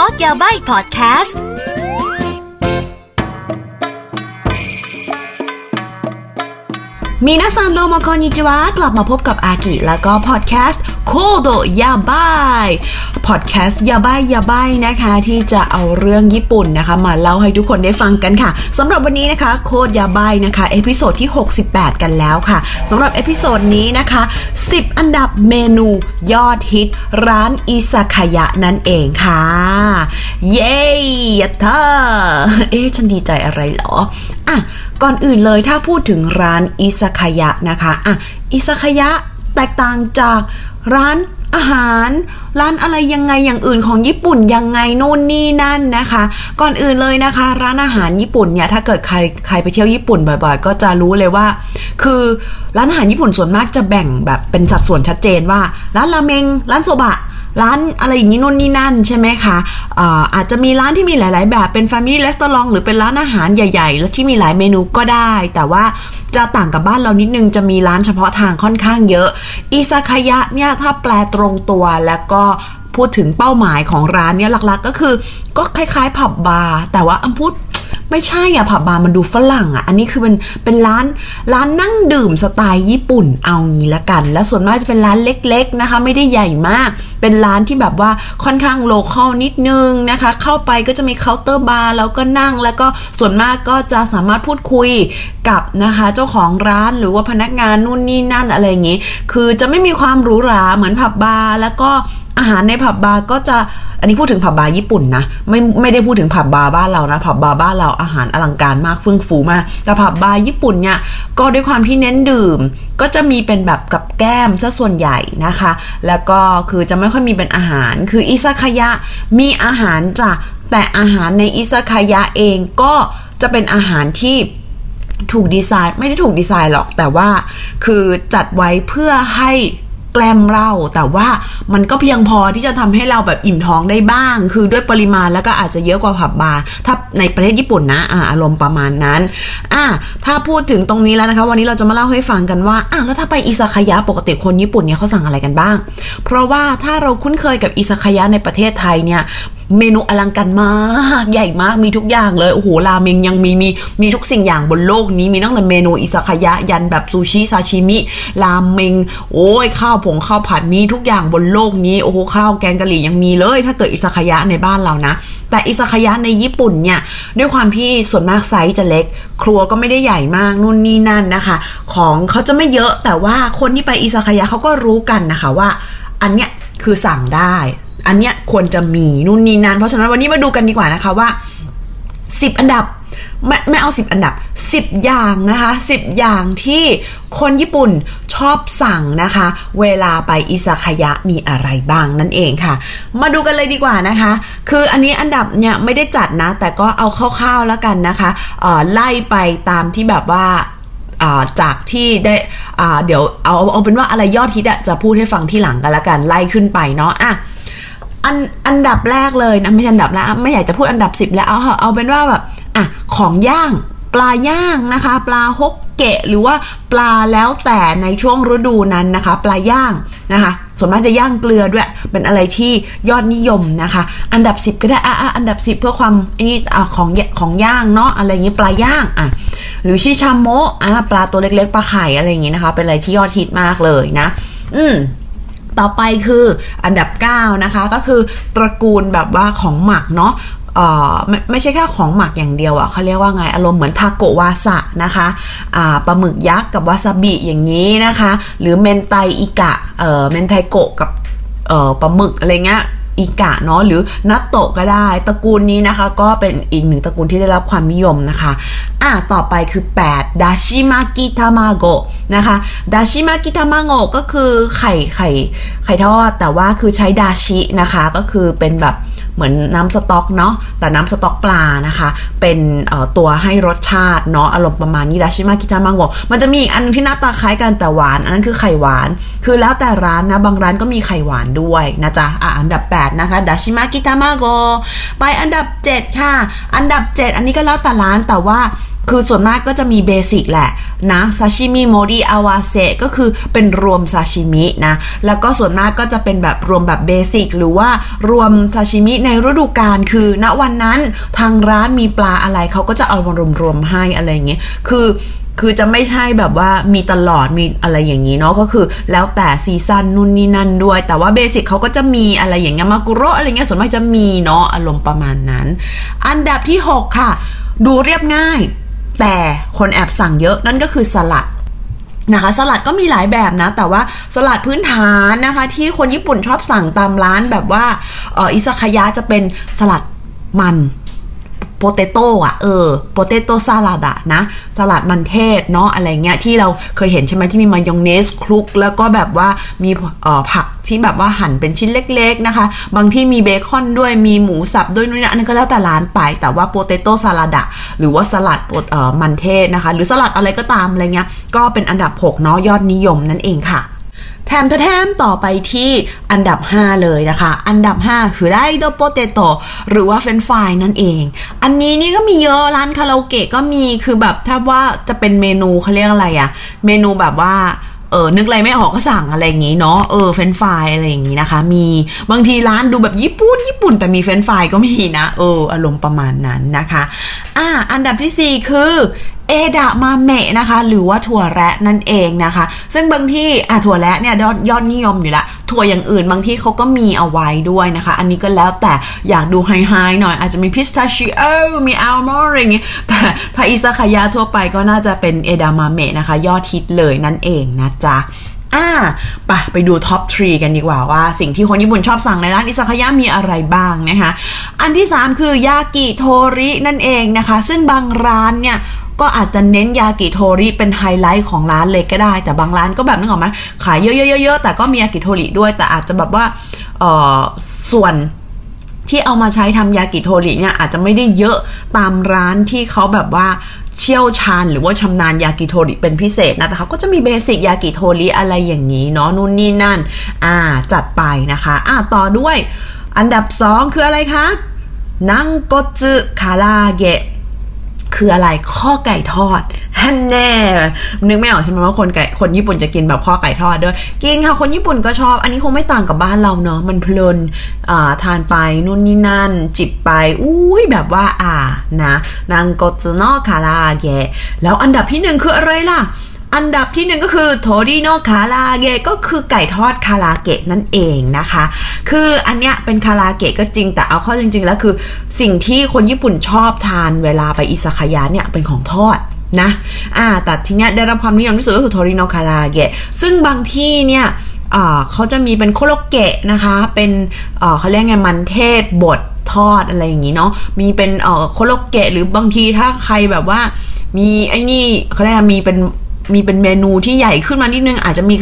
โคตร์ดยาใบพอดแคสต์มีนาซันโดมาคอนิจิวะกลับมาพบกับอากิ แล้วก็พอดแคสต์ โคต์ยาบายยาบายนะคะ ที่จะเอาเรื่องญี่ปุ่นนะคะ มาเล่าให้ทุกคนได้ฟังกันค่ะสำหรับวันนี้นะคะโคตร やばい นะคะ episode ที่ 68 กันแล้วค่ะสำหรับ episode นี้นะคะ 10 อันดับเมนูยอดฮิต ร้านอิซากายะนั่นเองค่ะ เย้ยัตเธอเอ๊ะฉันดีใจอะไรหรออะก่อนอื่นเลยถ้าพูดถึงร้านอิซากายะนะคะอะอิซากายะแตกต่างจาก ร้านอาหาร ร้านอะไรยังไงอย่างอื่นของญี่ปุ่นยังไงโน่นนี่นั่นนะคะ ก่อนอื่นเลยนะคะ ร้านอาหารญี่ปุ่นเนี่ยถ้าเกิดใครใครไปเที่ยวญี่ปุ่นบ่อยๆ ก็จะรู้เลยว่า คือร้านอาหารญี่ปุ่นส่วนมากจะแบ่งแบบเป็นสัดส่วนชัดเจนว่า ร้านราเมงร้านโซบะ ร้านอะไรอย่างนี้นู่นนี่นั่นใช่ไหมคะอาอาจจะมีร้านที่มีหลาย ๆ แบบเป็น Family Restaurant หรือเป็นร้านอาหารใหญ่ๆ แล้วที่มีหลายเมนูก็ได้ แต่ว่าจะต่างกับบ้านเรานิดนึงจะมีร้านเฉพาะทางค่อนข้างเยอะอิซากายะเนี่ยถ้าแปลตรงตัวแล้วก็พูดถึงเป้าหมายของร้านเนี่ยหลักๆ ก็คือ ก็คล้ายๆผับบาร์แต่ว่าอัมพูด ไม่ใช่อะผับบาร์มันดูฝรั่งอะอันนี้คือเป็นเป็นร้านร้านนั่งดื่มสไตล์ญี่ปุ่นเอางี้ละกัน และส่วนมากจะเป็นร้านเล็ก ๆนะคะ ไม่ได้ใหญ่มาก เป็นร้านที่แบบว่าค่อนข้าง local นิดนึงนะคะ เข้าไปก็จะมีเคาน์เตอร์บาร์แล้วก็นั่ง แล้วก็ส่วนมากก็จะสามารถพูดคุยกับนะคะเจ้าของร้านหรือว่าพนักงานนู่นนี่นั่นอะไรอย่างงี้ คือจะไม่มีความหรูหราเหมือนผับบาร์แล้วก็อาหารในผับบาร์ก็จะ อันนี้พูดถึงผับบาร์ญี่ปุ่นนะ ไม่ไม่ได้พูดถึงผับบาร์บ้านเรานะผับบาร์บ้านเราอาหารอลังการมากเฟื่องฟูมากแต่ผับบาร์ญี่ปุ่นเนี่ยก็ด้วยความที่เน้นดื่ม ก็จะมีเป็นแบบกับแกล้มซะส่วนใหญ่นะคะ แล้วก็คือจะไม่ค่อยมีเป็นอาหาร คืออิซากายะมีอาหารจ้ะแต่อาหารในอิซากายะเองก็จะเป็นอาหารที่ถูกดีไซน์ไม่ได้ถูกดีไซน์หรอกแต่ว่าคือจัดไว้เพื่อให้ แกล้มเล่าแต่ว่ามันก็เพียงพอที่จะทำให้เราแบบอิ่มท้องได้บ้าง คือด้วยปริมาณแล้วก็อาจจะเยอะกว่าผับบาร์ถ้าในประเทศญี่ปุ่นนะอ่าอารมณ์ประมาณนั้นอ่าถ้าพูดถึงตรงนี้แล้วนะคะ วันนี้เราจะมาเล่าให้ฟังกันว่าอ่าแล้วถ้าไปอิซากายะปกติคนญี่ปุ่นเนี่ยเขาสั่งอะไรกันบ้าง เพราะว่าถ้าเราคุ้นเคยกับอิซากายะในประเทศไทยเนี่ย เมนูอลังการมากใหญ่มากมีทุกอย่างเลยโอ้โหราเมงยังมีมีมีทุกสิ่งอย่างบนโลกนี้มีตั้งแต่เมนูอิซากายะยันแบบซูชิซาชิมิราเมง โอ้ยข้าวผงข้าวผัดมีทุกอย่างบนโลกนี้โอ้โหข้าวแกงกะหรี่ยังมีเลย ถ้าเกิดอิซากายะในบ้านเรานะ แต่อิซากายะในญี่ปุ่นเนี่ยด้วยความที่ส่วนมากไซส์จะเล็ก ครัวก็ไม่ได้ใหญ่มากนู่นนี่นั่นนะคะ ของเขาจะไม่เยอะแต่ว่าคนที่ไปอิซากายะเขาก็รู้กันนะคะว่า อันเนี้ยคือสั่งได้ อันเนี้ยควรจะมีนู่นนี่นั่นเพราะฉะนั้นวันนี้มาดูกันดีกว่านะคะว่า 10 อันดับไม่ไม่เอา 10 อันดับ 10 อย่างนะคะ 10 อย่างที่คนญี่ปุ่นชอบสั่งนะคะ เวลาไปอิซากายะมีอะไรบ้างนั่นเองค่ะ มาดูกันเลยดีกว่านะคะ คืออันนี้อันดับเนี่ยไม่ได้จัดนะ แต่ก็เอาคร่าวๆแล้วกันนะคะไล่ไปตามที่แบบว่าจากที่ได้เดี๋ยวเอาเอาเป็นว่าอะไรยอดฮิตอะจะพูดให้ฟังที่หลังกันละกันไล่ขึ้นไปเนาะอะ อันอันดับแรกเลยนะไม่ใช่อันดับแล้วไม่อยากจะพูดอันดับสิบแล้วเอาเอาเป็นว่าแบบอะของย่างปลาย่างนะคะ ปลาฮกเกะหรือว่าปลาแล้วแต่ในช่วงฤดูนั้นนะคะ ปลาย่างนะคะส่วนมากจะย่างเกลือด้วย เป็นอะไรที่ยอดนิยมนะคะ อันดับ 10 ก็ได้อะอันดับ 10 เพื่อความอันนี้ของของย่างเนาะอะไรอย่างนี้ปลาย่างอะหรือชิชามโมะอะปลาตัวเล็กๆปลาไข่อะไรอย่างนี้นะคะ เป็นอะไรที่ยอดฮิตมากเลยนะ อืม ต่อไปคืออันดับ 9 นะคะ ก็คือตระกูลแบบว่าของหมักเนาะเออไม่ไม่ใช่แค่ของหมักอย่างเดียวอะ่ะเขาเรียกว่าไง อารมณ์เหมือนทาโกวาซะนะคะอ่าปลาหมึกยักษ์กับวาซาบิอย่างนี้นะคะ หรือเมนไตอิกะเออเมนไทโกะกับเออปลาหมึกอะไรเงี้ย อิกะเนาะหรือนัตโตก็ได้ตระกูลนี้นะคะ ก็เป็นอีกหนึ่งตระกูลที่ได้รับความนิยมนะคะอะต่อไปคือ 8 ดาชิมากิทามาโกะนะคะดาชิมากิทามาโกะก็คือไข่ไข่ไข่ทอดแต่ว่าคือใช้ดาชินะคะก็คือเป็นแบบ เหมือนน้ำสต๊อกเนาะแต่น้ำสต๊อกปลานะคะ เป็นตัวให้รสชาติเนาะอารมณ์ประมาณนี้ดาชิมากิทามังโกมันจะมีอีกอันนึงที่หน้าตาคล้ายกันแต่หวาน อันนั้นคือไข่หวาน คือแล้วแต่ร้านนะ บางร้านก็มีไข่หวานด้วยนะจ๊ะอะอันดับ 8 นะคะดาชิมากิทามังโกไปอันดับ 7 ค่ะ อันดับ 7 อันนี้ก็แล้วแต่ร้านแต่ว่า คือส่วนมากก็จะมี basic แหละนะ 刺身盛り合わせ ก็คือเป็นรวมซาชิมินะ แล้วก็ส่วนมากก็จะเป็นแบบรวมแบบ basic หรือว่ารวมซาชิมิในฤดูกาลคือณวันนั้นทางร้านมีปลาอะไรเขาก็จะเอามารวมๆให้อะไรเงี้ยคือคือจะไม่ใช่แบบว่ามีตลอดมีอะไรอย่างนี้เนาะก็คือ แล้วแต่ season นู่นนี่นั่นด้วย แต่ว่า basic เขาก็จะมีอะไรอย่างเงี้ยマグロ อะไรเงี้ยส่วนมากจะมีเนาะอารมณ์ประมาณนั้น อันดับที่ 6 ค่ะ ดูเรียบง่าย แต่คนแอบสั่งเยอะนั่นก็คือสลัดนะคะสลัดก็มีหลายแบบนะ แต่ว่าสลัดพื้นฐานนะคะ ที่คนญี่ปุ่นชอบสั่งตามร้านแบบว่าอออิซากายะจะเป็นสลัดมัน โปเตโต้อะเออโปเตโต้ซาลาดะนะสลัดมันเทศเนาะอะไรเงี้ยที่เราเคยเห็นใช่ไหมที่มีมายองเนสคลุก แล้วก็แบบว่ามีออผักที่แบบว่าหั่นเป็นชิ้นเล็กๆนะคะ บางที่มีเบคอนด้วยมีหมูสับด้วยนู่นนี่อันนั้นก็แล้วแต่ร้านไป แต่ว่าポテトサラダ หรือว่าสลัดเออมันเทศนะคะ หรือสลัดอะไรก็ตามอะไรเงี้ยก็เป็นอันดับ 6 เนาะยอดนิยมนั่นเองค่ะ แถมแถมต่อไปที่อันดับ 5 เลยนะคะ อันดับ 5 คือフライドポテト หรือว่า french fries นั่นเอง อันนี้นี่ก็มีเยอะร้านคาราโอเกะก็มีคือแบบถ้าว่าจะเป็นเมนูเขาเรียกอะไรอะเมนูแบบว่าเออนึกอะไรไม่ออกก็สั่งอะไรอย่างนี้เนาะเออ french fries อะไรอย่างนี้นะคะ มีบางทีร้านดูแบบญี่ปุ่นญี่ปุ่นแต่มี french fries ก็มีนะเอออารมณ์ประมาณนั้นนะคะ อ่า อันดับที่ 4 คือ เอดะมาเมะนะคะ หรือว่าถั่วแระนั่นเองนะคะ ซึ่งบางที่อะถั่วแระเนี่ยยอดยอดนิยมอยู่ละถั่วอย่างอื่นบางที่เขาก็มีเอาไว้ด้วยนะคะ อันนี้ก็แล้วแต่อยากดู high high หน่อย อาจจะมีพิสตาชิโอมีอัลมอนด์อะไรอย่างงี้แต่ถ้าอิซากายะทั่วไปก็น่าจะเป็นเอดามาเมะนะคะ ยอดฮิตเลยนั่นเองนะจ๊ะอ่าไปไปดู top three กันดีกว่าว่า สิ่งที่คนญี่ปุ่นชอบสั่งในร้านอิซากายะมีอะไรบ้างนะคะ อันที่ 3 คือยากิโทรินั่นเองนะคะ ซึ่งบางร้านเนี่ย ก็อาจจะเน้นยากิโทริเป็นไฮไลท์ของร้านเลยก็ได้ แต่บางร้านก็แบบนึกออกไหมขายเยอะๆๆแต่ก็มียากิโทริด้วย แต่อาจจะแบบว่าส่วนที่เอามาใช้ทำยากิโทริเนี่ยอาจจะไม่ได้เยอะตามร้านที่เขาแบบว่าเชี่ยวชาญหรือว่าชำนาญยากิโทริเป็นพิเศษนะแต่เขาก็จะมีเบสิกยากิโทริอะไรอย่างนี้เนาะนู่นนี่นั่น อ่าจัดไปนะคะ อ่าต่อด้วย อันดับ 2 คืออะไรคะนังโกจึคาราเกะ คืออะไรข้อไก่ทอดฮันแน่ นึกไม่ออกใช่ไหมว่าคนไก่คนญี่ปุ่นจะกินแบบข้อไก่ทอดด้วย กินค่ะคนญี่ปุ่นก็ชอบ อันนี้คงไม่ต่างกับบ้านเราเนาะมันเพลินอ่าทานไปนู่นนี่นั่น จิบไปอุ้ยแบบว่าอ่านะนางโกจโนคาราเกะแล้วอันดับที่หนึ่งคืออะไรล่ะ อันดับที่หนึ่งก็คือโทริโนคาราเกะก็คือไก่ทอดคาราเกะนั่นเองนะคะ คืออันเนี้ยเป็นคาราเกะก็จริงแต่เอาเข้าจริง ๆ แล้วคือสิ่งที่คนญี่ปุ่นชอบทานเวลาไปอิซากายะเนี่ยเป็นของทอดนะอ่าแต่ทีเนี้ยได้รับความนิยมที่สุดก็คือโทริโนคาราเกะซึ่งบางที่เนี่ยเขาจะมีเป็นโคโลเกะนะคะ เป็นเขาเรียกไงมันเทศบดทอดอะไรอย่างนี้เนาะ มีเป็นโคโลเกะหรือบางทีถ้าใครแบบว่ามีไอ้นี่เขาเรียกมีเป็น มีเป็นเมนูที่ใหญ่ขึ้นมานิดนึง อาจจะมี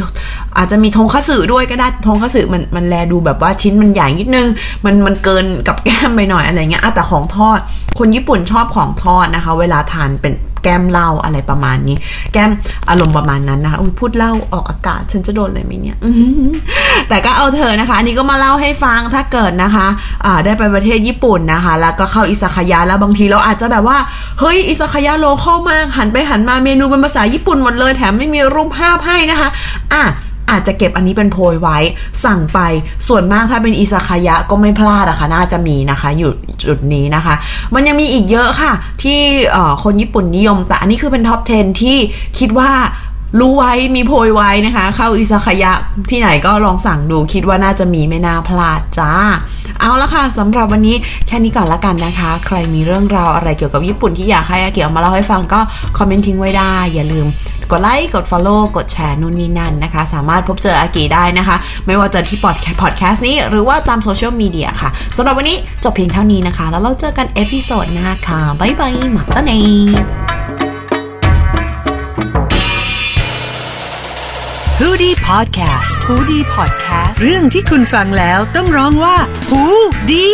อาจจะมีทงคัสึด้วยก็ได้ทงคัสึมันมันแลดูแบบว่าชิ้นมันใหญ่นิดนึง มันมันเกินกับแก้มไปหน่อยอะไรเงี้ยแต่ของทอด คนญี่ปุ่นชอบของทอดนะคะ เวลาทานเป็น แก้มเล่าอะไรประมาณนี้ แก้มอารมณ์ประมาณนั้นนะคะพูดเล่าออกอากาศฉันจะโดนอะไรไหมเนี่ยแต่ก็เอาเธอนะคะ อันนี้ก็มาเล่าให้ฟังถ้าเกิดนะคะะได้ไปประเทศญี่ปุ่นนะคะ แล้วก็เข้าอิสคายะแล้วบางทีเราอาจจะแบบว่าเฮ้ยอิสคายะโลคอลมากหันไปหันมาเมนูเป็นภาษาญี่ปุ่นหมดเลยแถมไม่มีรูปภาพให้นะคะ อะ อาจจะเก็บอันนี้เป็นโพยไว้ สั่งไปส่วนมากถ้าเป็นอิซากายะก็ไม่พลาดอะคะ่ะน่าจะมีนะคะอยู่จุดนี้นะคะ มันยังมีอีกเยอะค่ะ ที่คนญี่ปุ่นนิยม แต่อันนี้คือเป็นท็อป 10 ที่คิดว่ารู้ไว้มีโพยไว้นะคะ เข้าอิซากายะที่ไหนก็ลองสั่งดูคิดว่าน่าจะมีไม่น่าพลาดจ้า เอาละค่ะสำหรับวันนี้แค่นี้ก่อนละกันนะคะ ใครมีเรื่องราวอะไรเกี่ยวกับญี่ปุ่นที่อยากให้อาเกียวมาเล่าให้ฟังก็คอมเมนต์ทิ้งไว้ได้อย่าลืม กดไลค์กด Follow กดแชร์นู่นนี่นั่นนะคะ สามารถพบเจออากิได้นะคะ ไม่ว่าจะที่พอดแคสต์นี้หรือว่าตามโซเชียลมีเดียค่ะสำหรับวันนี้จบเพียงเท่านี้นะคะ แล้วเราเจอกัน episode หน้าค่ะบ๊ายบายまたね ฮูดี้พอดแคสต์ฮูดี้พอดแคสต์เรื่องที่คุณฟังแล้วต้องร้องว่าฮูดี